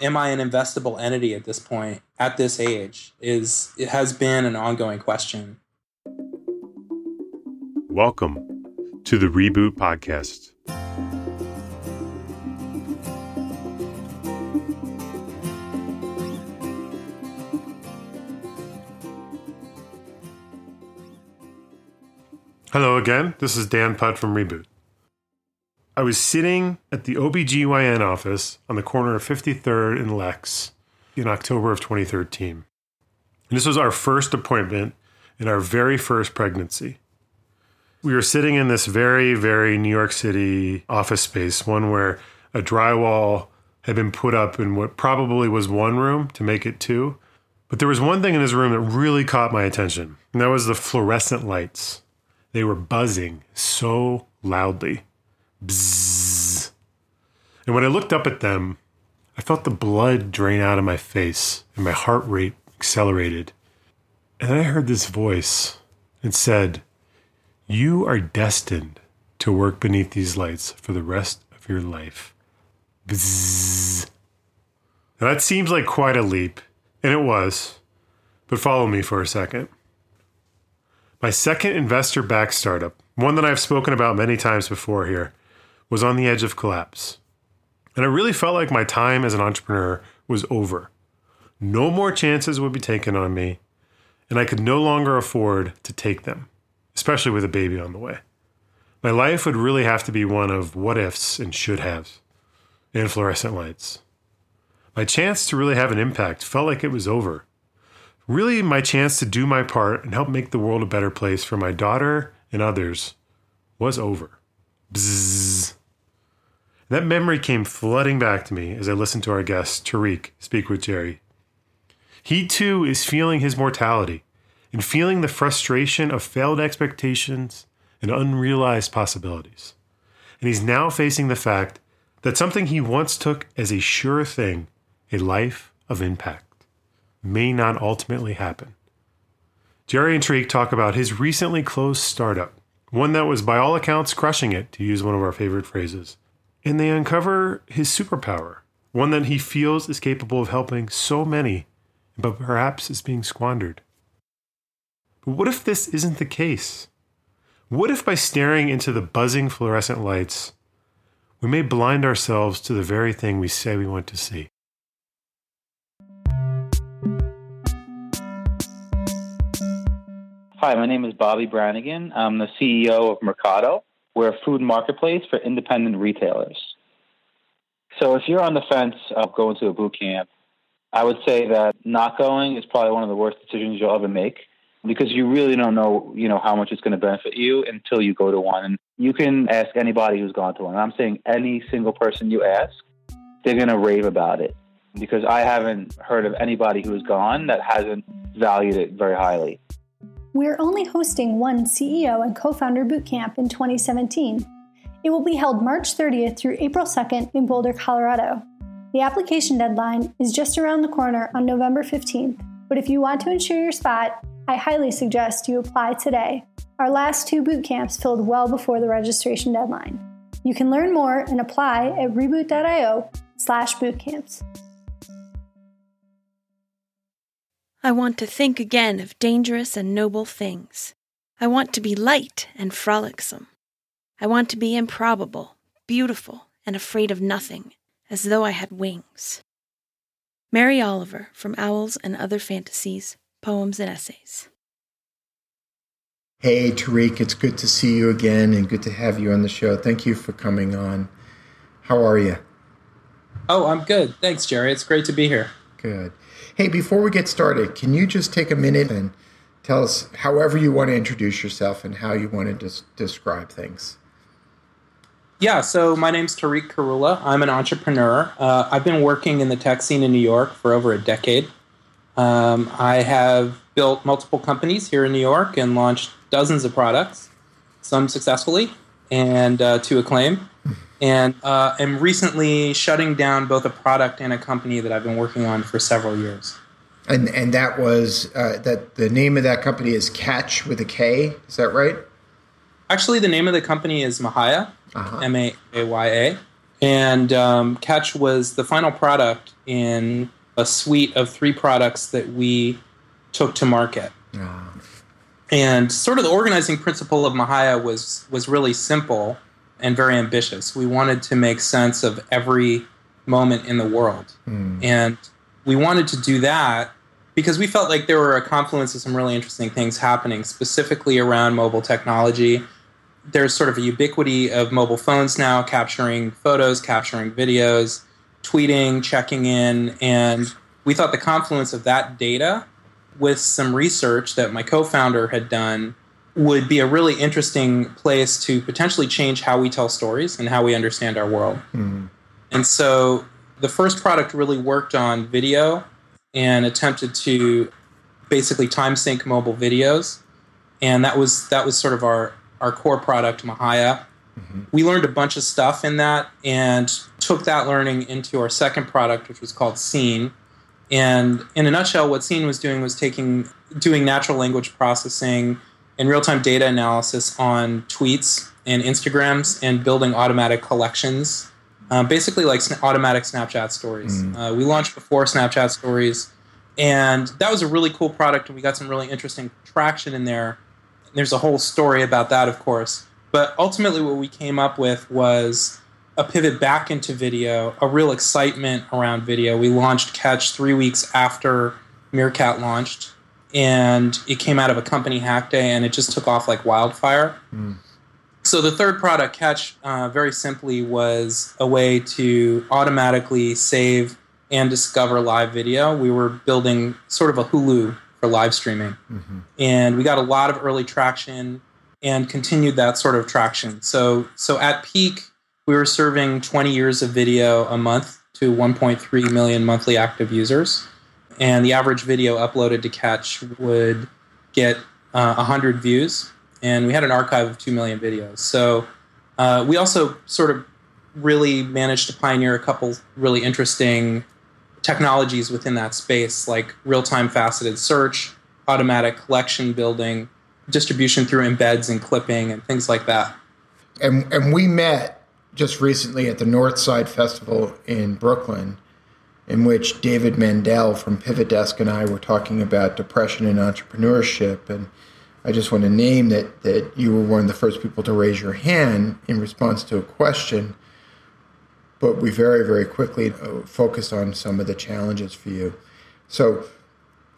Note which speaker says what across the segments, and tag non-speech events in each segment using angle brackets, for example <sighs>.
Speaker 1: am I an investable entity at this point, at this age, is it has been an ongoing question.
Speaker 2: Welcome to the Reboot Podcast. Hello again. This is Dan Putt from Reboot. I was sitting at the OBGYN office on the corner of 53rd and Lex in October of 2013. And this was our first appointment in our very first pregnancy. We were sitting in this very, very New York City office space, one where a drywall had been put up in what probably was one room to make it two. But there was one thing in this room that really caught my attention, and that was the fluorescent lights. They were buzzing so loudly. Bzzz. And when I looked up at them, I felt the blood drain out of my face and my heart rate accelerated. And I heard this voice. and said, You are destined to work beneath these lights for the rest of your life. Bzzz. Now that seems like quite a leap, and it was. But follow me for a second. My second investor backed startup, one that I've spoken about many times before here, was on the edge of collapse. And I really felt like my time as an entrepreneur was over. No more chances would be taken on me, and I could no longer afford to take them, especially with a baby on the way. My life would really have to be one of what ifs and should haves and fluorescent lights. My chance to really have an impact felt like it was over. Really, my chance to do my part and help make the world a better place for my daughter and others was over. Bzzz. That memory came flooding back to me as I listened to our guest, Tarikh, speak with Jerry. He too is feeling his mortality and feeling the frustration of failed expectations and unrealized possibilities. And he's now facing the fact that something he once took as a sure thing, a life of impact, may not ultimately happen. Jerry and Tarikh talk about his recently closed startup, one that was by all accounts crushing it, to use one of our favorite phrases and they uncover his superpower, one that he feels is capable of helping so many, but perhaps is being squandered. But what if this isn't the case? What if by staring into the buzzing fluorescent lights, we may blind ourselves to the very thing we say we want to see?
Speaker 3: Hi, my name is Bobby Brannigan. I'm the CEO of Mercato. We're a food marketplace for independent retailers. So if you're on the fence of going to a boot camp, I would say that not going is probably one of the worst decisions you'll ever make because you really don't know, you know, how much it's going to benefit you until you go to one. And you can ask anybody who's gone to one. I'm saying any single person you ask, they're going to rave about it because I haven't heard of anybody who's gone that hasn't valued it very highly.
Speaker 4: We're only hosting one CEO and co founder bootcamp in 2017. It will be held March 30th through April 2nd in Boulder, Colorado. The application deadline is just around the corner on November 15th, but if you want to ensure your spot, I highly suggest you apply today. Our last two boot camps filled well before the registration deadline. You can learn more and apply at reboot.io slash bootcamps.
Speaker 5: I want to think again of dangerous and noble things. I want to be light and frolicsome. I want to be improbable, beautiful, and afraid of nothing, as though I had wings. Mary Oliver from Owls and Other Fantasies, Poems and Essays.
Speaker 6: Hey, Tarikh, it's good to see you again and good to have you on the show. Thank you for coming on. How are you?
Speaker 1: Oh, I'm good. Thanks, Jerry. It's great to be here.
Speaker 6: Good. Hey, before we get started, can you just take a minute and tell us however you want to introduce yourself and how you want to des- describe things?
Speaker 1: Yeah, so my name's Tarikh Korula. I'm an entrepreneur. Uh, I've been working in the tech scene in New York for over a decade. Um, I have built multiple companies here in New York and launched dozens of products, some successfully and uh, to acclaim and uh, am recently shutting down both a product and a company that I've been working on for several years.
Speaker 6: And and that was uh, that the name of that company is Katch with a K. Is that right?
Speaker 1: Actually, the name of the company is Mahaya, uh-huh. M A A Y A, And um, Katch was the final product in a suite of three products that we took to market. And sort of the organizing principle of Mahaya was was really simple and very ambitious. We wanted to make sense of every moment in the world. Hmm. And we wanted to do that because we felt like there were a confluence of some really interesting things happening, specifically around mobile technology. There's sort of a ubiquity of mobile phones now capturing photos, capturing videos, tweeting, checking in, and we thought the confluence of that data with some research that my co-founder had done would be a really interesting place to potentially change how we tell stories and how we understand our world. Mm-hmm. And so the first product really worked on video and attempted to basically time sync mobile videos. And that was that was sort of our, our core product, Mahaya. Mm-hmm. We learned a bunch of stuff in that and took that learning into our second product, which was called Seen. And in a nutshell, what Seen was doing was taking doing natural language processing and real-time data analysis on tweets and Instagrams and building automatic collections, uh, basically like sn- automatic Snapchat stories. Uh, we launched before Snapchat stories, and that was a really cool product, and we got some really interesting traction in there. There's a whole story about that, of course. But ultimately, what we came up with was a pivot back into video, a real excitement around video. We launched Katch three weeks after Meerkat launched, and it came out of a company hack day, and it just took off like wildfire. So the third product, Katch, uh, very simply was a way to automatically save and discover live video. We were building sort of a Hulu for live streaming, and we got a lot of early traction and continued that sort of traction. So so at peak, we were serving 20 years of video a month to 1.3 million monthly active users, and the average video uploaded to Katch would get uh, 100 views, and we had an archive of 2 million videos. So uh, we also sort of really managed to pioneer a couple really interesting technologies within that space, like real-time faceted search, automatic collection building, distribution through embeds and clipping, and things like that.
Speaker 6: and and we met just recently at the Northside Festival in Brooklyn, in which David Mandel from PivotDesk and I were talking about depression and entrepreneurship. And I just want to name that that you were one of the first people to raise your hand in response to a question. But we very very quickly uh, focused on some of the challenges for you. So.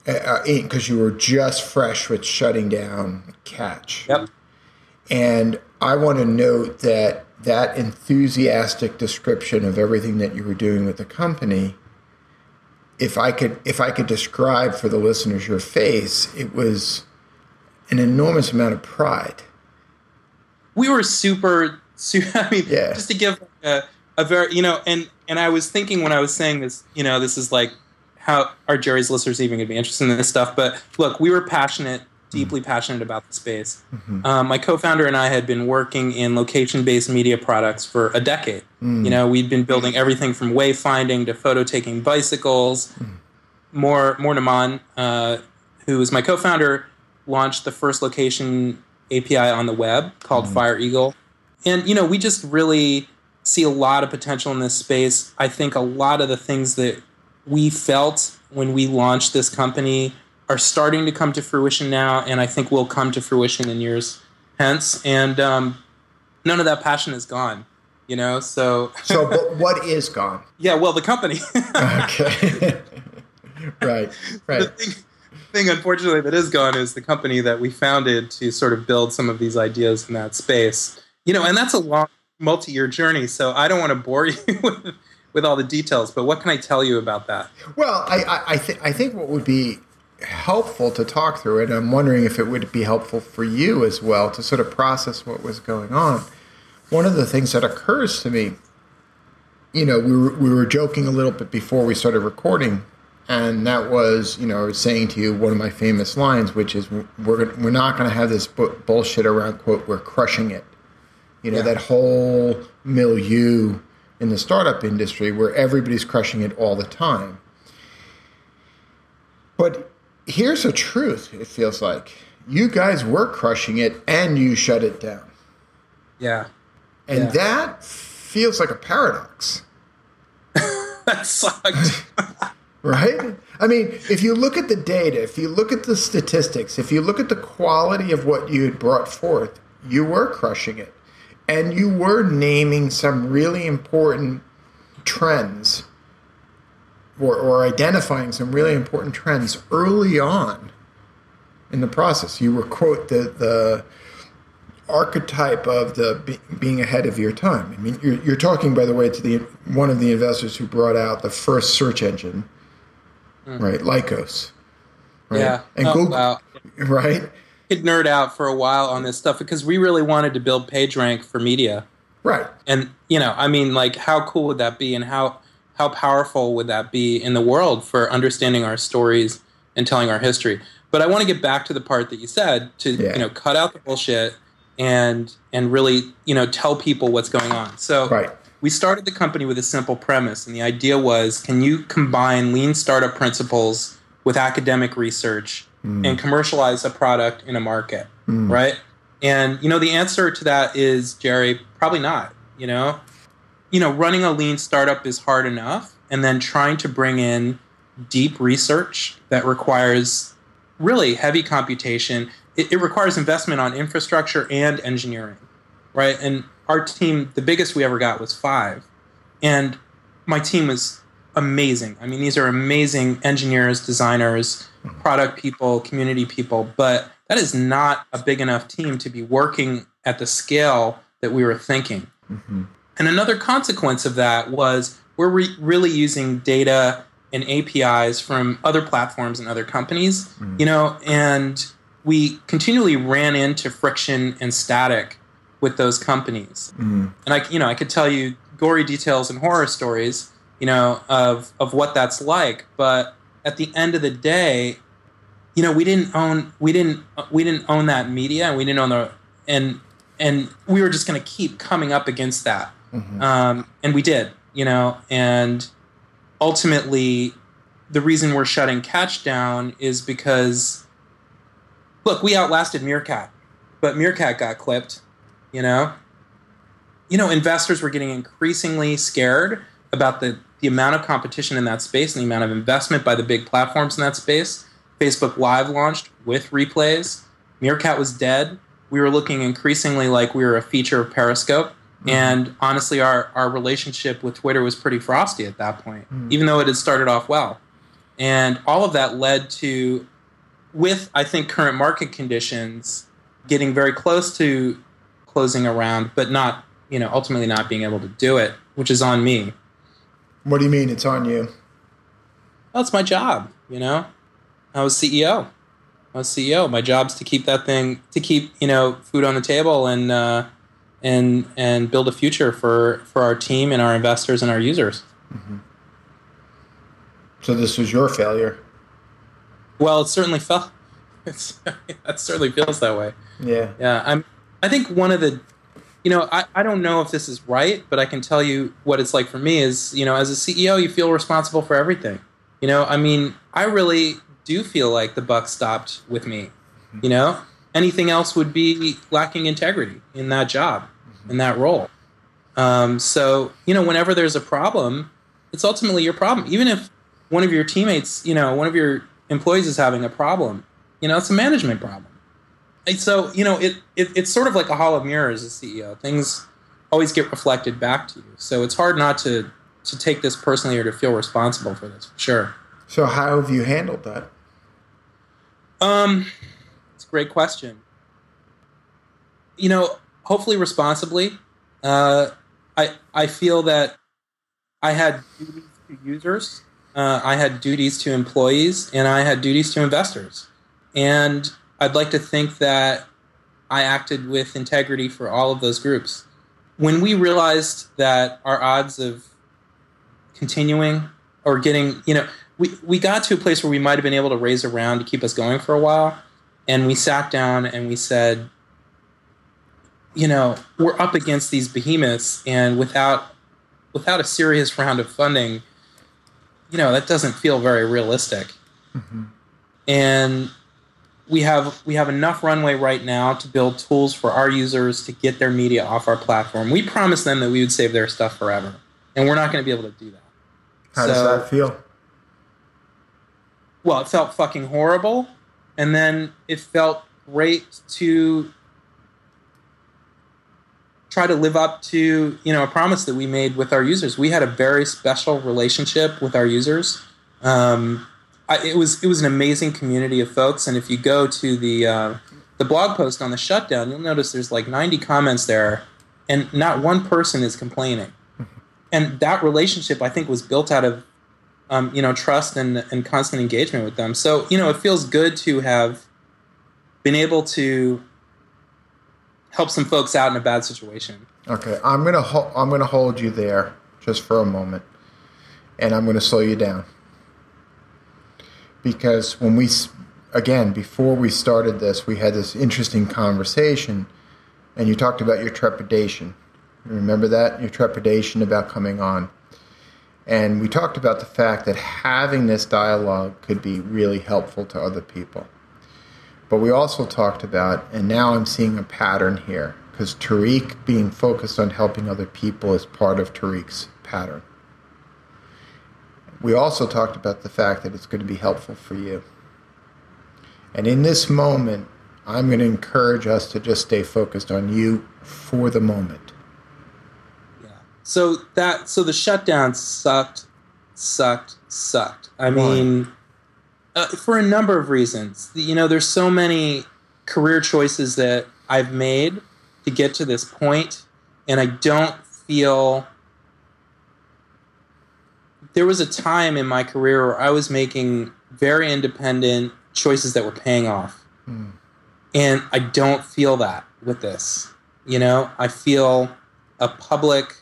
Speaker 6: Because you were just fresh with shutting down Katch.
Speaker 1: Yep.
Speaker 6: And I want to note that that enthusiastic description of everything that you were doing with the company, if I could if I could describe for the listeners your face, it was an enormous amount of pride.
Speaker 1: we were super, super <laughs> I mean,
Speaker 6: Yeah.
Speaker 1: just to give a, a very, you know, and and I was thinking when I was saying this, you know, this is like how are Jerry's listeners even going to be interested in this stuff? But look, we were passionate, deeply passionate about the space. Um, my co-founder and I had been working in location-based media products for a decade. You know, we'd been building everything from wayfinding to photo taking bicycles. Mor, Mor Naaman, uh, who is my co-founder, launched the first location API on the web called Fire Eagle. And you know, we just really see a lot of potential in this space. I think a lot of the things that we felt when we launched this company are starting to come to fruition now, and I think will come to fruition in years hence. And um, none of that passion is gone, you know. So, <laughs>
Speaker 6: So, but what is gone?
Speaker 1: yeah, well, the company. <laughs>
Speaker 6: Okay. <laughs> right.
Speaker 1: the
Speaker 6: Right.
Speaker 1: thing, thing, unfortunately, that is gone is the company that we founded to sort of build some of these ideas in that space. You know, and that's a long, multi-year journey. So I don't want to bore you with, with all the details. But what can I tell you about that?
Speaker 6: Well, I I, I, th- I think what would be helpful to talk through it. I'm wondering if it would be helpful for you as well to sort of process what was going on. One of the things that occurs to me, you know, we were, we were joking a little bit before we started recording, and that was, you know, I was saying to you one of my famous lines, which is, we're we're not going to have this bu- bullshit around quote, we're crushing it. You know,
Speaker 1: Yeah.
Speaker 6: that whole milieu in the startup industry where everybody's crushing it all the time. But here's the truth, it feels like. You guys were crushing it and you shut it down.
Speaker 1: Yeah.
Speaker 6: And
Speaker 1: Yeah.
Speaker 6: that feels like a paradox. <laughs>
Speaker 1: that sucked. <laughs>
Speaker 6: right? I mean, if you look at the data, if you look at the statistics, if you look at the quality of what you had brought forth, you were crushing it. And you were naming some really important trends or, or identifying some really important trends early on in the process. You were, quote, the, the archetype of the be, being ahead of your time. I mean, you're, you're talking, by the way, to the one of the investors who brought out the first search engine, mm. right? Lycos.
Speaker 1: Right? Yeah.
Speaker 6: And oh, Google, wow. <laughs> right?
Speaker 1: Could nerd out for a while on this stuff because we really wanted to build PageRank for media.
Speaker 6: Right.
Speaker 1: And you know, I mean, like, how cool would that be, and how how powerful would that be in the world for understanding our stories and telling our history? But I want to get back to the part that you said to yeah. you know cut out the bullshit and and really you know tell people what's going on. So
Speaker 6: right.
Speaker 1: we started the company with a simple premise, and the idea was: can you combine lean startup principles with academic research mm. and commercialize a product in a market, mm. right? And you know the answer to that is Jerry, probably not. You know, you know, running a lean startup is hard enough, and then trying to bring in deep research that requires really heavy computation it, it requires investment on infrastructure and engineering, right? And our team, the biggest we ever got was five, and my team was amazing. I mean, these are amazing engineers, designers, product people, community people, but that is not a big enough team to be working at the scale that we were thinking. Mm-hmm. And another consequence of that was we're re- really using data and APIs from other platforms and other companies, mm-hmm. you know, and we continually ran into friction and static with those companies. Mm. And I, you know, I could tell you gory details and horror stories, you know, of of what that's like. But at the end of the day, you know, we didn't own we didn't we didn't own that media, and we didn't own the and and we were just going to keep coming up against that, mm-hmm. um, and we did, you know, and ultimately, the reason we're shutting Katch down is because look, we outlasted Meerkat, but Meerkat got clipped. You know, you know, investors were getting increasingly scared about the the amount of competition in that space and the amount of investment by the big platforms in that space. Facebook Live launched with replays. Meerkat was dead. We were looking increasingly like we were a feature of Periscope. Mm-hmm. And honestly, our, our relationship with Twitter was pretty frosty at that point, mm-hmm. even though it had started off well. And all of that led to with I think current market conditions getting very close to closing around, but not you know ultimately not being able to do it, which is on me.
Speaker 6: What do you mean it's on you?
Speaker 1: Well, my job. You know, I was CEO. I was CEO. My job's to keep that thing to keep you know food on the table and uh, and and build a future for for our team and our investors and our users. Mm-hmm.
Speaker 6: So this was your failure.
Speaker 1: Well, it certainly felt. It's, <laughs> it certainly feels that way.
Speaker 6: Yeah.
Speaker 1: Yeah. I'm. I think one of the, you know, I, I don't know if this is right, but I can tell you what it's like for me is, you know, as a CEO, you feel responsible for everything. You know, I mean, I really do feel like the buck stopped with me. You know, anything else would be lacking integrity in that job, in that role. Um, so, you know, whenever there's a problem, it's ultimately your problem. Even if one of your teammates, you know, one of your employees is having a problem. You know, it's a management problem. And so, you know, it, it it's sort of like a hall of mirrors as a CEO. Things always get reflected back to you. So it's hard not to to take this personally or to feel responsible for this. Sure.
Speaker 6: So how have you handled that?
Speaker 1: Um, great question. You know, hopefully responsibly. Uh, I I feel that I had duties to users uh, I had duties to employees and I had duties to investors. And I'd like to think that I acted with integrity for all of those groups. When we realized that our odds of continuing or getting, you know, we, we got to a place where we might have been able to raise a round to keep us going for a while. And we sat down and we said, you know, we're up against these behemoths, and without without a serious round of funding, you know that doesn't feel very realistic. Mm-hmm. And we have we have enough runway right now to build tools for our users to get their media off our platform. We promised them that we would save their stuff forever, and we're not going to be able to do that.
Speaker 6: How does that feel?
Speaker 1: well, it felt fucking horrible, and then it felt great to try to live up to you know a promise that we made with our users. We had a very special relationship with our users. Um, I, it was it was an amazing community of folks, and if you go to the uh, the blog post on the shutdown, you'll notice there's like 90 comments there, and not one person is complaining. And that relationship, I think, was built out of um, you know, trust and, and constant engagement with them. So, you know, it feels good to have been able to help some folks out in a bad situation.
Speaker 6: Okay, I'm gonna ho- I'm gonna hold you there just for a moment, and I'm gonna slow you down because when we again before we started this, we had this interesting conversation, and you talked about your trepidation. Remember that your trepidation about coming on, and we talked about the fact that having this dialogue could be really helpful to other people. But we also talked about, and now I'm seeing a pattern here, because Tarikh being focused on helping other people is part of Tarikh's pattern. We also talked about the fact that it's going to be helpful for you. And in this moment, I'm going to encourage us to just stay focused on you for the moment.
Speaker 1: So that so the shutdown sucked, sucked, sucked. I mean, uh, for a number of reasons. You know, there's so many career choices that I've made to get to this point, and I don't feel. There was a time in my career where I was making very independent choices that were paying off. And I don't feel that with this. You know, I feel a public,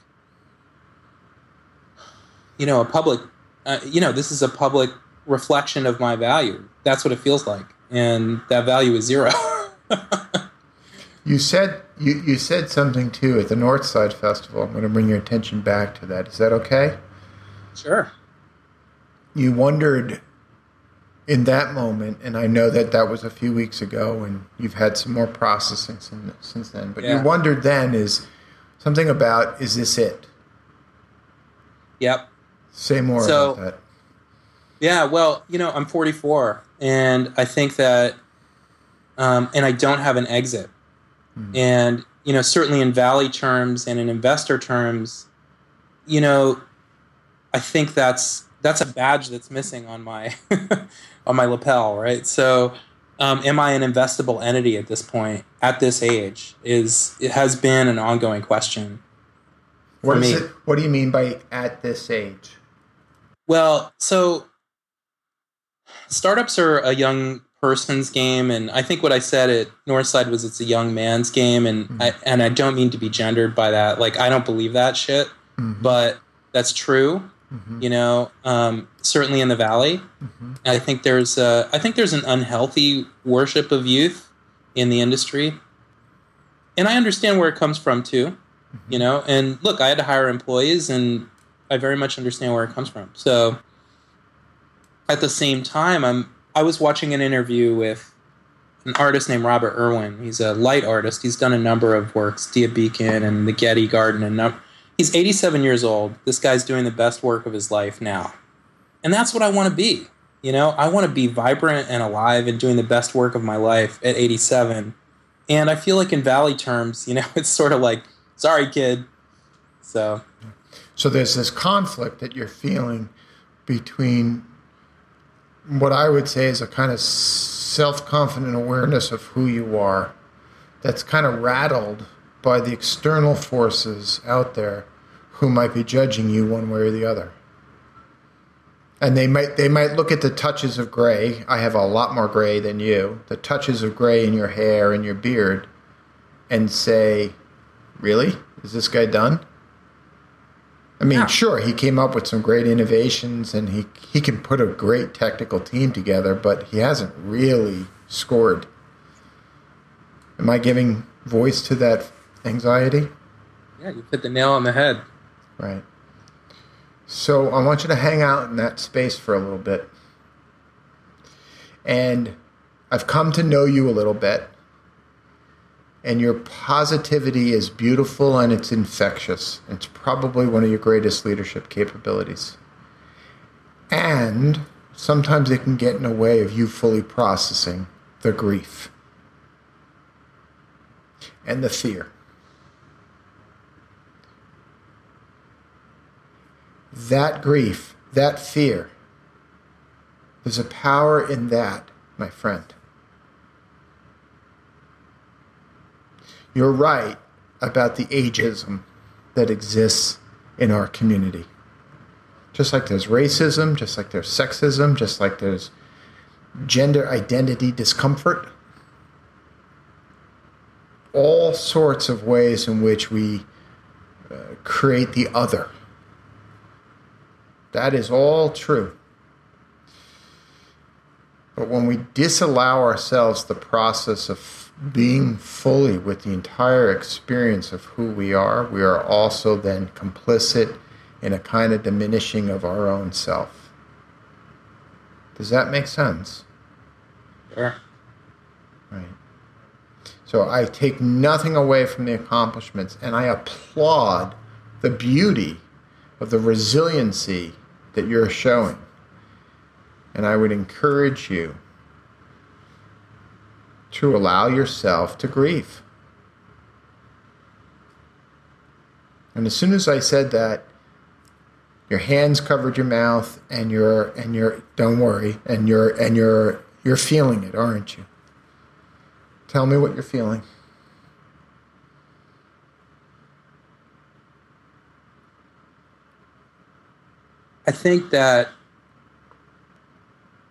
Speaker 1: you know, a public, uh, you know, this is a public reflection of my value. That's what it feels like. And that value is zero. <laughs>
Speaker 6: You said you, you said something too at the Northside Festival. I'm going to bring your attention back to that. Is that okay?
Speaker 1: sure.
Speaker 6: you wondered in that moment, and I know that that was a few weeks ago, and you've had some more processing since, since then. But
Speaker 1: Yeah.
Speaker 6: you wondered then is something about is this it?
Speaker 1: Yep.
Speaker 6: Say more
Speaker 1: So-
Speaker 6: about that.
Speaker 1: Yeah, well, you know, I'm 44, and I think that, um, and I don't have an exit. And, you know, certainly in Valley terms and in investor terms, you know, I think that's that's a badge that's missing on my <laughs> on my lapel, right? So, um, am I an investable entity at this point, at this age? Is it has been an ongoing question.
Speaker 6: What
Speaker 1: for
Speaker 6: is
Speaker 1: me.
Speaker 6: it? What do you mean by at this age?
Speaker 1: Well, so startups are a young person's game, and I think what I said at Northside was it's a young man's game, and I and I don't mean to be gendered by that. Like I don't believe that shit, but that's true. You know, um, certainly in the valley, I think there's uh, I think there's an unhealthy worship of youth in the industry, and I understand where it comes from too. You know, and look, I had to hire employees, and I very much understand where it comes from. So, at the same time, I'm I was watching an interview with an artist named Robert Irwin. He's a light artist. He's done a number of works, Dia Beacon and the Getty Garden, and num- he's 87 years old. This guy's doing the best work of his life now, and that's what I want to be. You know, I want to be vibrant and alive and doing the best work of my life at 87. And I feel like in Valley terms, you know, <laughs> it's sort of like, sorry, kid. So
Speaker 6: So there's this conflict that you're feeling between what I would say is a kind of self-confident awareness of who you are that's kind of rattled by the external forces out there who might be judging you one way or the other. And they might they might look at the touches of gray. I have a lot more gray than you. The touches of gray in your hair and your beard and say, "Really? Is this guy done?" I mean,
Speaker 1: Yeah.
Speaker 6: sure, he came up with some great innovations and he, he can put a great technical team together, but he hasn't really scored. Am I giving voice to that anxiety?
Speaker 1: yeah, you hit the nail on the head.
Speaker 6: Right. So I want you to hang out in that space for a little bit. And I've come to know you a little bit, and your positivity is beautiful and it's infectious. It's probably one of your greatest leadership capabilities. And sometimes it can get in the way of you fully processing the grief and the fear. That grief, that fear, there's a power in that, my friend. You're right about the ageism that exists in our community. Just like there's racism, just like there's sexism, just like there's gender identity discomfort, all sorts of ways in which we uh, create the other. That is all true. But when we disallow ourselves the process of being fully with the entire experience of who we are, we are also then complicit in a kind of diminishing of our own self. Does that make sense?
Speaker 1: Sure.
Speaker 6: Right. So I take nothing away from the accomplishments and I applaud the beauty of the resiliency that you're showing. And I would encourage you to allow yourself to grieve. And as soon as I said that, your hands covered your mouth and you're and you're don't worry and you're and you're you're feeling it, aren't you? Tell me what you're feeling.
Speaker 1: I think that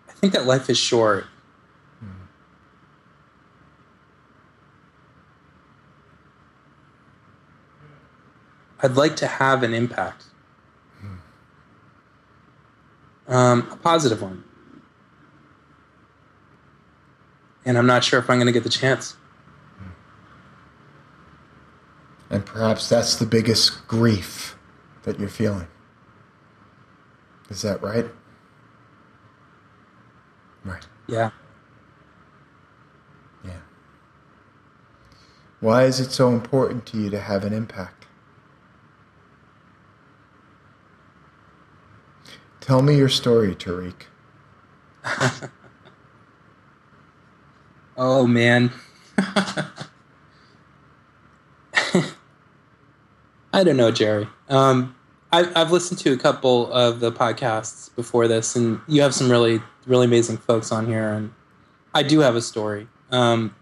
Speaker 1: I think that life is short. I'd like to have an impact, um, a positive one, and I'm not sure if I'm going to get the chance.
Speaker 6: And perhaps that's the biggest grief that you're feeling. Is that right? Right.
Speaker 1: Yeah.
Speaker 6: Yeah. Why is it so important to you to have an impact? Tell me your story, Tarikh. <laughs>
Speaker 1: Oh man. <laughs> I don't know, Jerry. Um, I've, I've listened to a couple of the podcasts before this, and you have some really, really amazing folks on here. And I do have a story. Um,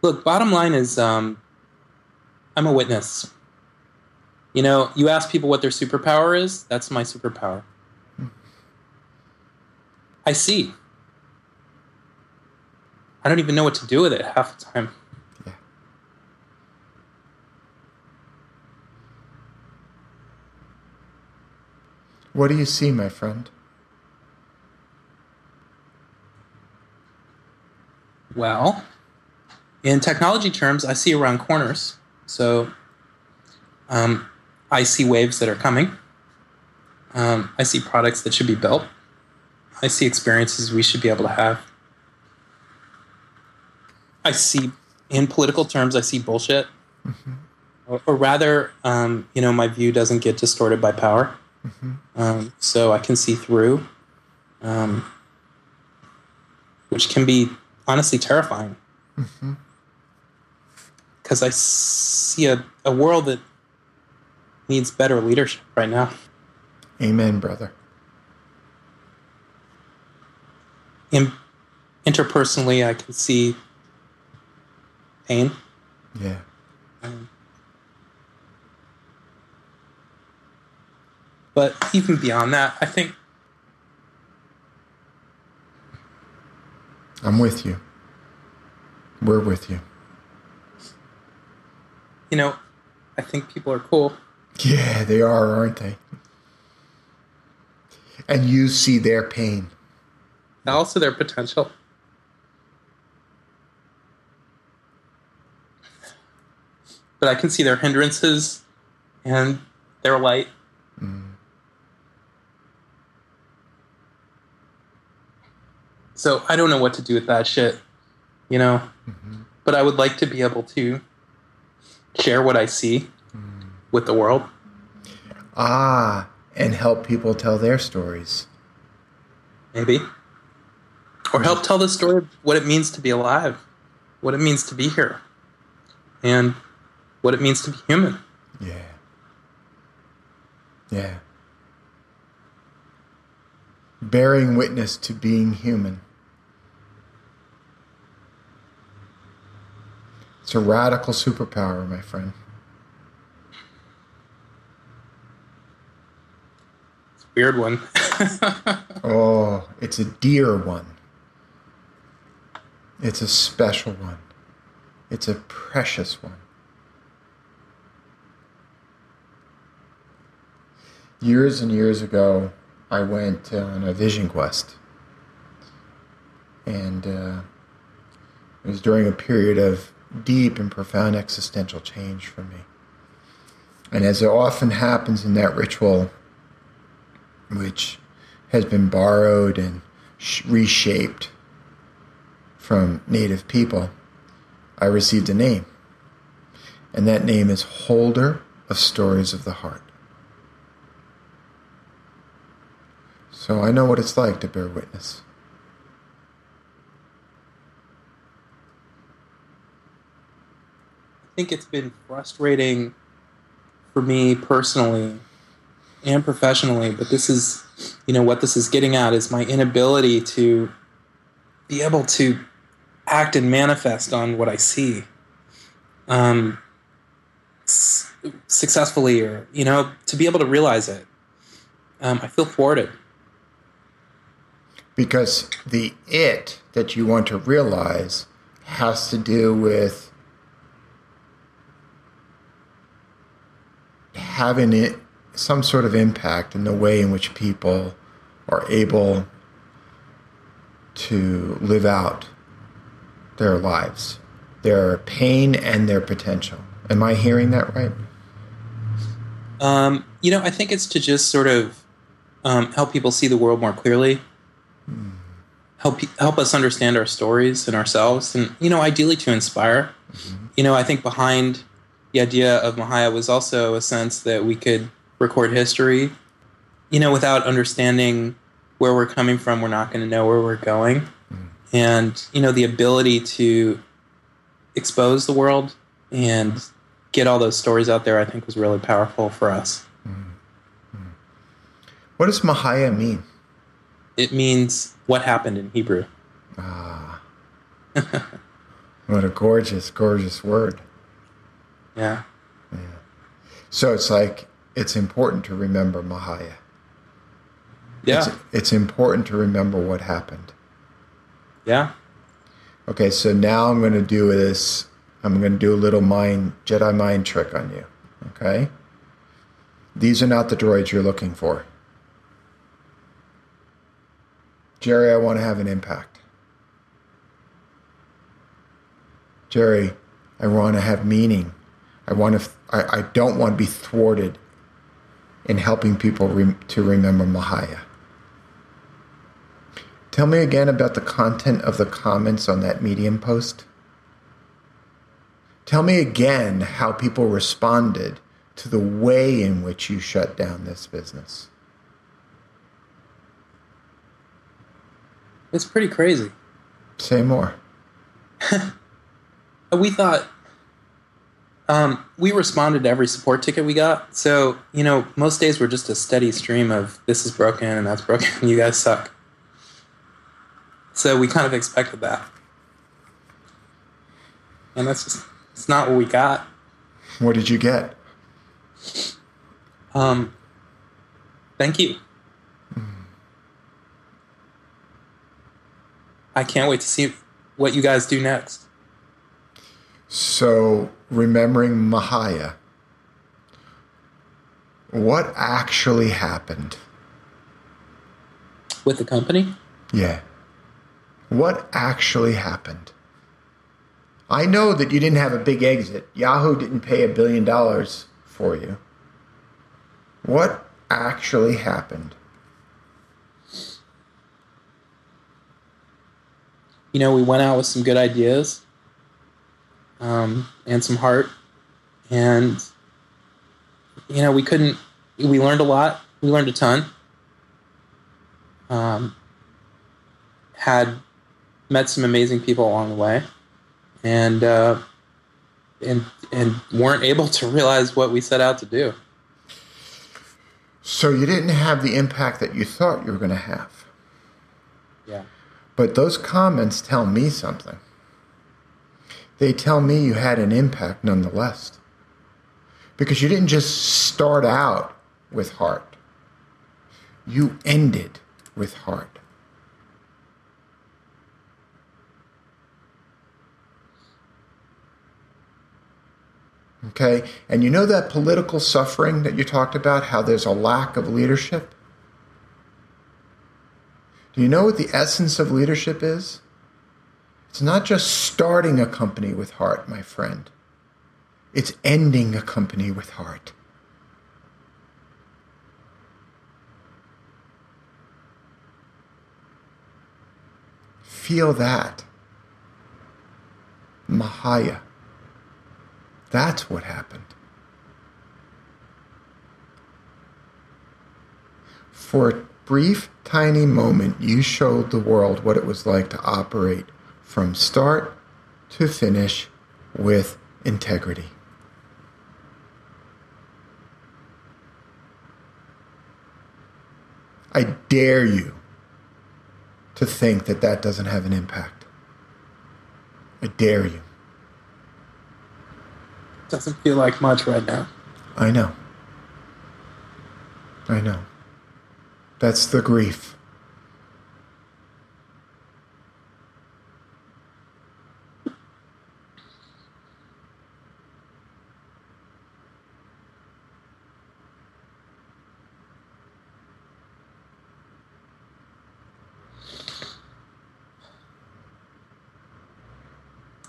Speaker 1: look, bottom line is um, I'm a witness. You know, you ask people what their superpower is, that's my superpower. I see. I don't even know what to do with it half the time.
Speaker 6: Yeah. What do you see, my friend?
Speaker 1: Well, in technology terms, I see around corners. So um, I see waves that are coming. Um, I see products that should be built. I see experiences we should be able to have. I see, in political terms, I see bullshit. Or, or rather, um, you know, my view doesn't get distorted by power. Um, so I can see through, um, which can be honestly terrifying. Because I see a, a world that needs better leadership right now.
Speaker 6: Amen, brother.
Speaker 1: In, interpersonally, I can see pain.
Speaker 6: Yeah.
Speaker 1: Um, but even beyond that, I think
Speaker 6: I'm with you. We're with you.
Speaker 1: you know, I think people are cool.
Speaker 6: Yeah, they are, aren't they? And you see their pain.
Speaker 1: Also, their potential. But I can see their hindrances and their light. So I don't know what to do with that shit, you know. Mm-hmm. But I would like to be able to share what I see mm. With the world.
Speaker 6: Ah, and help people tell their stories.
Speaker 1: Maybe. Or help tell the story of what it means to be alive, what it means to be here, and what it means to be human.
Speaker 6: Yeah. Yeah. Bearing witness to being human. It's a radical superpower, my friend.
Speaker 1: It's a weird one. <laughs>
Speaker 6: oh, it's a dear one. It's a special one. It's a precious one. Years and years ago, I went on a vision quest. And uh, it was during a period of deep and profound existential change for me. And as it often happens in that ritual, which has been borrowed and reshaped from native people, I received a name. And that name is Holder of Stories of the Heart. So I know what it's like to bear witness.
Speaker 1: I think it's been frustrating for me personally and professionally, but this is, you know, what this is getting at is my inability to be able to act and manifest on what I see um, s- successfully or, you know, to be able to realize it. Um, I feel thwarted
Speaker 6: because the it that you want to realize has to do with having it some sort of impact in the way in which people are able to live out their lives, their pain and their potential. Am I hearing that right?
Speaker 1: Um, you know, I think it's to just sort of um, help people see the world more clearly help help us understand our stories and ourselves, and you know, ideally to inspire. Mm-hmm. You know, I think behind the idea of Mahaya was also a sense that we could record history. You know, without understanding where we're coming from, we're not going to know where we're going. Mm-hmm. And you know, the ability to expose the world and get all those stories out there, I think, was really powerful for us. Mm-hmm.
Speaker 6: What does Mahaya mean?
Speaker 1: It means what happened in Hebrew.
Speaker 6: Ah. <laughs> what a gorgeous, gorgeous word.
Speaker 1: Yeah.
Speaker 6: Yeah. So it's like it's important to remember Mahaya.
Speaker 1: Yeah.
Speaker 6: It's, it's important to remember what happened.
Speaker 1: Yeah.
Speaker 6: Okay, so now I'm going to do this. I'm going to do a little mind Jedi mind trick on you. Okay? These are not the droids you're looking for. Jerry, I want to have an impact. Jerry, I want to have meaning. I want to. I, I don't want to be thwarted in helping people re, to remember Mahaya. Tell me again about the content of the comments on that Medium post. Tell me again how people responded to the way in which you shut down this business.
Speaker 1: It's pretty crazy.
Speaker 6: Say more. <laughs>
Speaker 1: we thought um, we responded to every support ticket we got. So, you know, most days were just a steady stream of this is broken and that's broken and <laughs> you guys suck. So we kind of expected that. And that's just, it's not what we got.
Speaker 6: What did you get?
Speaker 1: Um, thank you. I can't wait to see what you guys do next.
Speaker 6: So, remembering Mahaya, what actually happened?
Speaker 1: With the company?
Speaker 6: Yeah. What actually happened? I know that you didn't have a big exit. Yahoo didn't pay a billion dollars for you. What actually happened?
Speaker 1: you know, we went out with some good ideas um, and some heart, and you know, we couldn't. We learned a lot. We learned a ton. Um, had met some amazing people along the way, and uh, and and weren't able to realize what we set out to do.
Speaker 6: So you didn't have the impact that you thought you were going to have.
Speaker 1: Yeah.
Speaker 6: But those comments tell me something. They tell me you had an impact nonetheless. Because you didn't just start out with heart, you ended with heart. Okay? And you know that political suffering that you talked about, how there's a lack of leadership? Do you know what the essence of leadership is? It's not just starting a company with heart, my friend. It's ending a company with heart. Feel that. Mahaya. That's what happened. For a brief, tiny moment, you showed the world what it was like to operate from start to finish with integrity. I dare you to think that that doesn't have an impact. I dare you.
Speaker 1: Doesn't feel like much right now.
Speaker 6: I know. I know. That's the grief.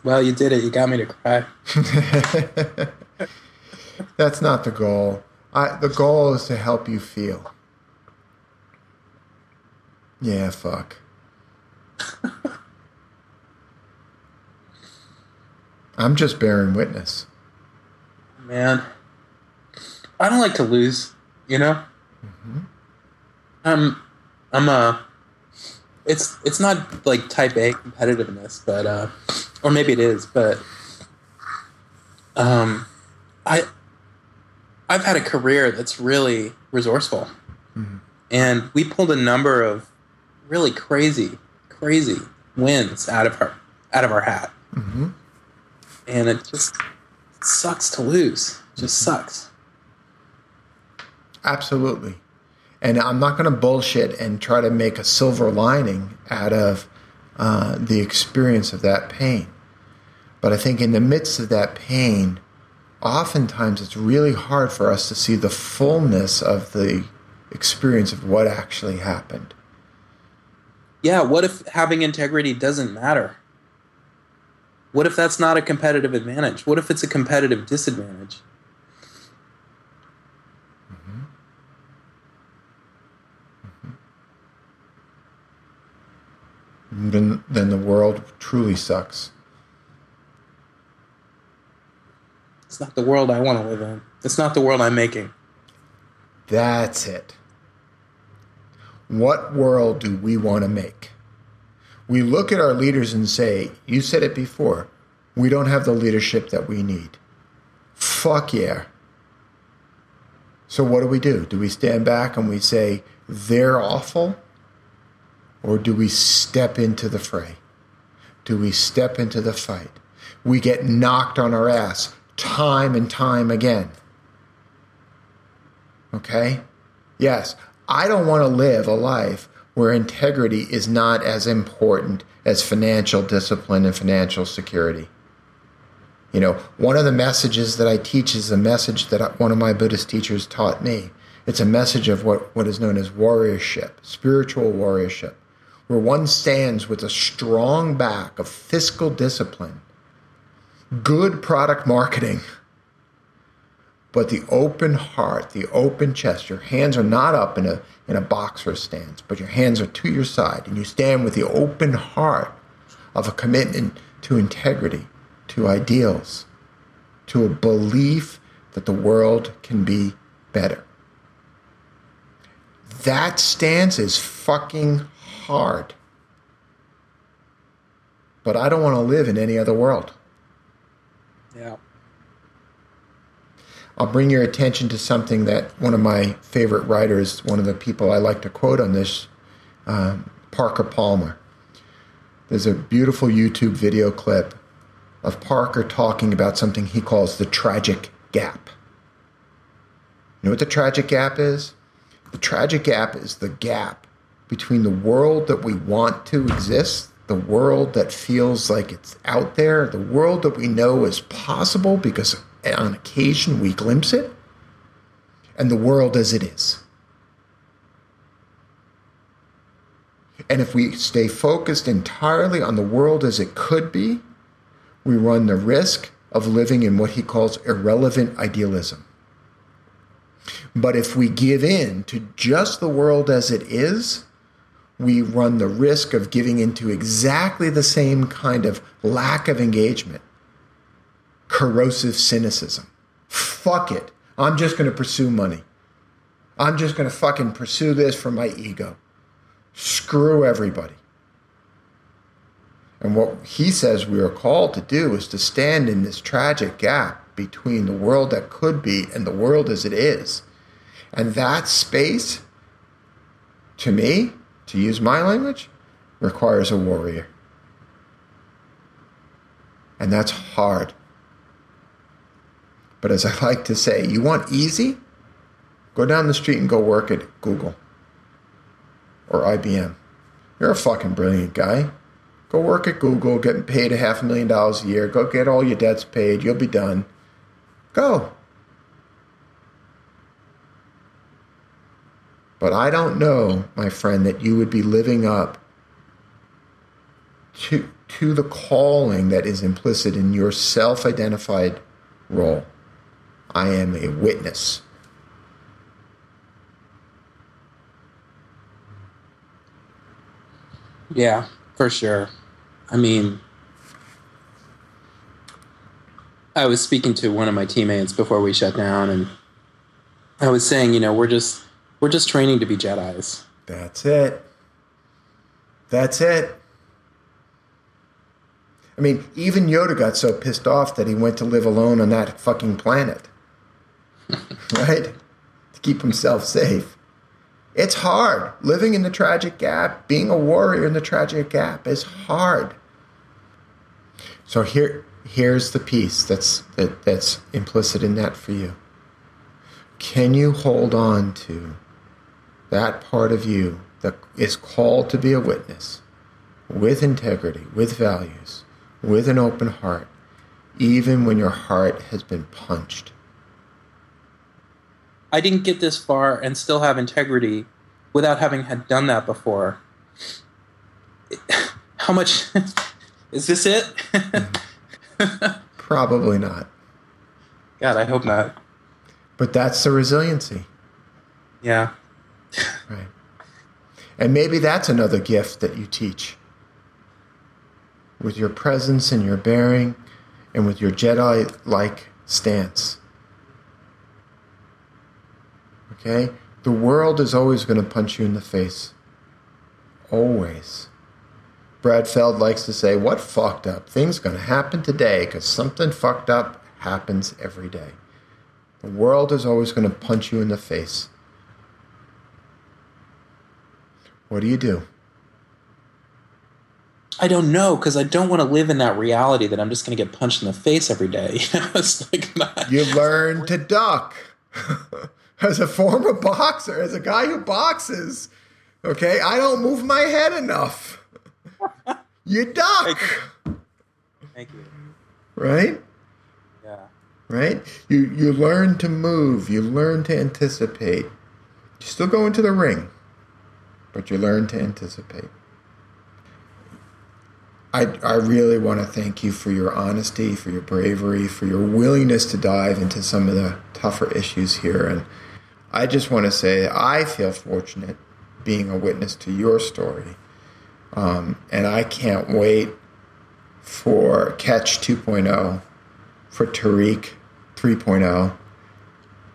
Speaker 1: Well, you did it. You got me to cry. <laughs>
Speaker 6: That's not the goal. I, the goal is to help you feel. Yeah, fuck. <laughs> I'm just bearing witness.
Speaker 1: Man, I don't like to lose. You know.
Speaker 6: Mm-hmm.
Speaker 1: I'm. I'm a. It's it's not like type A competitiveness, but uh, or maybe it is, but um, I I've had a career that's really resourceful,
Speaker 6: Mhm.
Speaker 1: and we pulled a number of really crazy, crazy wins out of our out of our hat,
Speaker 6: hmm
Speaker 1: and it just sucks to lose. It just sucks.
Speaker 6: Absolutely. And I'm not going to bullshit and try to make a silver lining out of uh, the experience of that pain. But I think in the midst of that pain, oftentimes it's really hard for us to see the fullness of the experience of what actually happened.
Speaker 1: Yeah, what if having integrity doesn't matter? What if that's not a competitive advantage? What if it's a competitive disadvantage? Mm-hmm. Mm-hmm.
Speaker 6: Then, then the world truly sucks.
Speaker 1: It's not the world I want to live in. It's not the world I'm making.
Speaker 6: That's it. What world do we want to make? We look at our leaders and say, You said it before, we don't have the leadership that we need. Fuck yeah. So, what do we do? Do we stand back and we say, They're awful? Or do we step into the fray? Do we step into the fight? We get knocked on our ass time and time again. Okay? Yes, I don't want to live a life where integrity is not as important as financial discipline and financial security. You know, one of the messages that I teach is a message that one of my Buddhist teachers taught me. It's a message of what, what is known as warriorship, spiritual warriorship, where one stands with a strong back of fiscal discipline, good product marketing, but the open heart, the open chest, your hands are not up in a in a boxer stance, but your hands are to your side, and you stand with the open heart of a commitment to integrity, to ideals, to a belief that the world can be better. That stance is fucking hard. But I don't want to live in any other world.
Speaker 1: Yeah.
Speaker 6: I'll bring your attention to something that one of my favorite writers, one of the people I like to quote on this, um, Parker Palmer. There's a beautiful YouTube video clip of Parker talking about something he calls the tragic gap. You know what the tragic gap is? The tragic gap is the gap between the world that we want to exist, the world that feels like it's out there, the world that we know is possible because on occasion we glimpse it, and the world as it is. And if we stay focused entirely on the world as it could be, we run the risk of living in what he calls irrelevant idealism. But if we give in to just the world as it is, we run the risk of giving into exactly the same kind of lack of engagement, corrosive cynicism. Fuck it. I'm just going to pursue money. I'm just going to fucking pursue this for my ego. Screw everybody. And what he says we are called to do is to stand in this tragic gap between the world that could be and the world as it is. And that space, to me, to use my language, requires a warrior. And that's hard. But as I <laughs> like to say, you want easy? Go down the street and go work at Google or IBM. You're a fucking brilliant guy. Go work at Google, getting paid a half a million dollars a year. Go get all your debts paid. You'll be done. Go. But I don't know, my friend, that you would be living up to, to the calling that is implicit in your self identified role. I am a witness.
Speaker 1: Yeah, for sure. I mean, I was speaking to one of my teammates before we shut down, and I was saying, you know, we're just we're just training to be Jedi's.
Speaker 6: That's it. That's it. I mean, even Yoda got so pissed off that he went to live alone on that fucking planet. <laughs> right? To keep himself safe. It's hard. Living in the tragic gap, being a warrior in the tragic gap is hard. So here here's the piece that's that, that's implicit in that for you. Can you hold on to that part of you that is called to be a witness with integrity, with values, with an open heart, even when your heart has been punched?
Speaker 1: I didn't get this far and still have integrity without having had done that before. <laughs> How much <laughs> is this it? <laughs>
Speaker 6: Probably not.
Speaker 1: God, I hope not.
Speaker 6: But that's the resiliency.
Speaker 1: Yeah. <sighs>
Speaker 6: Right. And maybe that's another gift that you teach. With your presence and your bearing and with your Jedi like stance. Okay? The world is always going to punch you in the face. Always. Brad Feld likes to say, What fucked up? Things going to happen today because something fucked up happens every day. The world is always going to punch you in the face. What do you do?
Speaker 1: I don't know because I don't want to live in that reality that I'm just going to get punched in the face every day. <laughs> You know, it's like. <laughs>
Speaker 6: You learn to duck. <laughs> as a former boxer, as a guy who boxes, okay, I don't move my head enough. you duck.
Speaker 1: Thank you. Thank you.
Speaker 6: Right?
Speaker 1: Yeah.
Speaker 6: Right? You you learn to move, you learn to anticipate. You still go into the ring, but you learn to anticipate. I, I really want to thank you for your honesty, for your bravery, for your willingness to dive into some of the tougher issues here. And I just want to say I feel fortunate being a witness to your story. Um, and I can't wait for Katch 2.0, for Tarikh 3.0,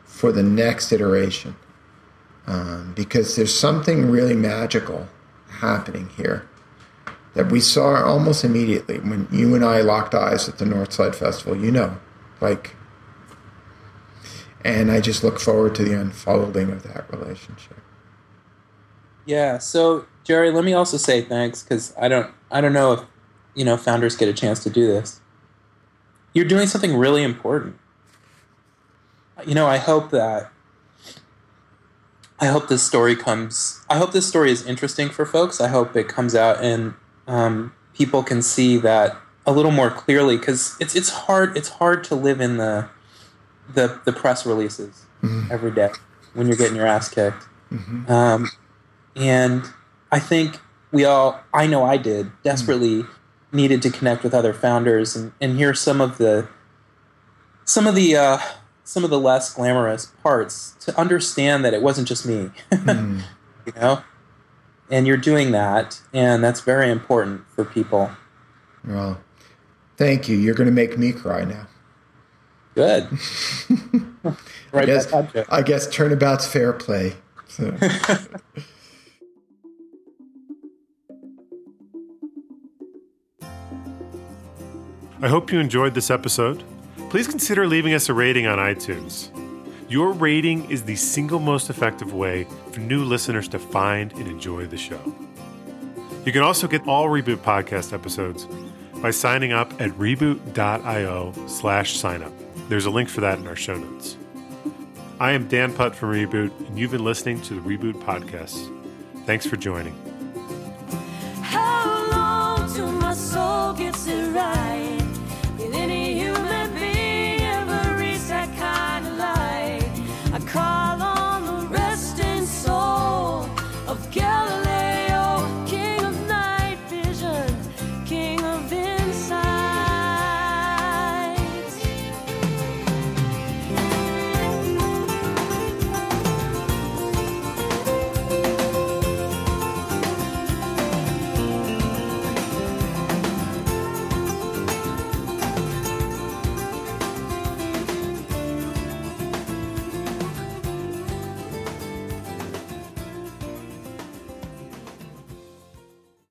Speaker 6: for the next iteration. Um, because there's something really magical happening here that we saw almost immediately when you and I locked eyes at the Northside Festival. You know, like, and I just look forward to the unfolding of that relationship.
Speaker 1: Yeah. So Jerry, let me also say thanks because I don't I don't know if you know founders get a chance to do this. You're doing something really important. You know, I hope that I hope this story comes. I hope this story is interesting for folks. I hope it comes out and um, people can see that a little more clearly because it's it's hard it's hard to live in the the, the press releases mm-hmm. every day when you're getting your ass kicked. Mm-hmm. Um, and I think we all, I know I did, desperately mm-hmm. needed to connect with other founders and, and hear some of the some of the uh, some of the less glamorous parts to understand that it wasn't just me, mm. <laughs> you know. And you're doing that, and that's very important for people.
Speaker 6: Well, thank you. You're going to make me cry now.
Speaker 1: Good. <laughs> <laughs>
Speaker 6: right I guess, I guess turnabout's fair play. So.
Speaker 2: I hope you enjoyed this episode. Please consider leaving us a rating on iTunes. Your rating is the single most effective way for new listeners to find and enjoy the show. You can also get all Reboot podcast episodes by signing up at reboot.io slash signup. There's a link for that in our show notes. I am Dan Putt from Reboot, and you've been listening to the Reboot Podcast. Thanks for joining.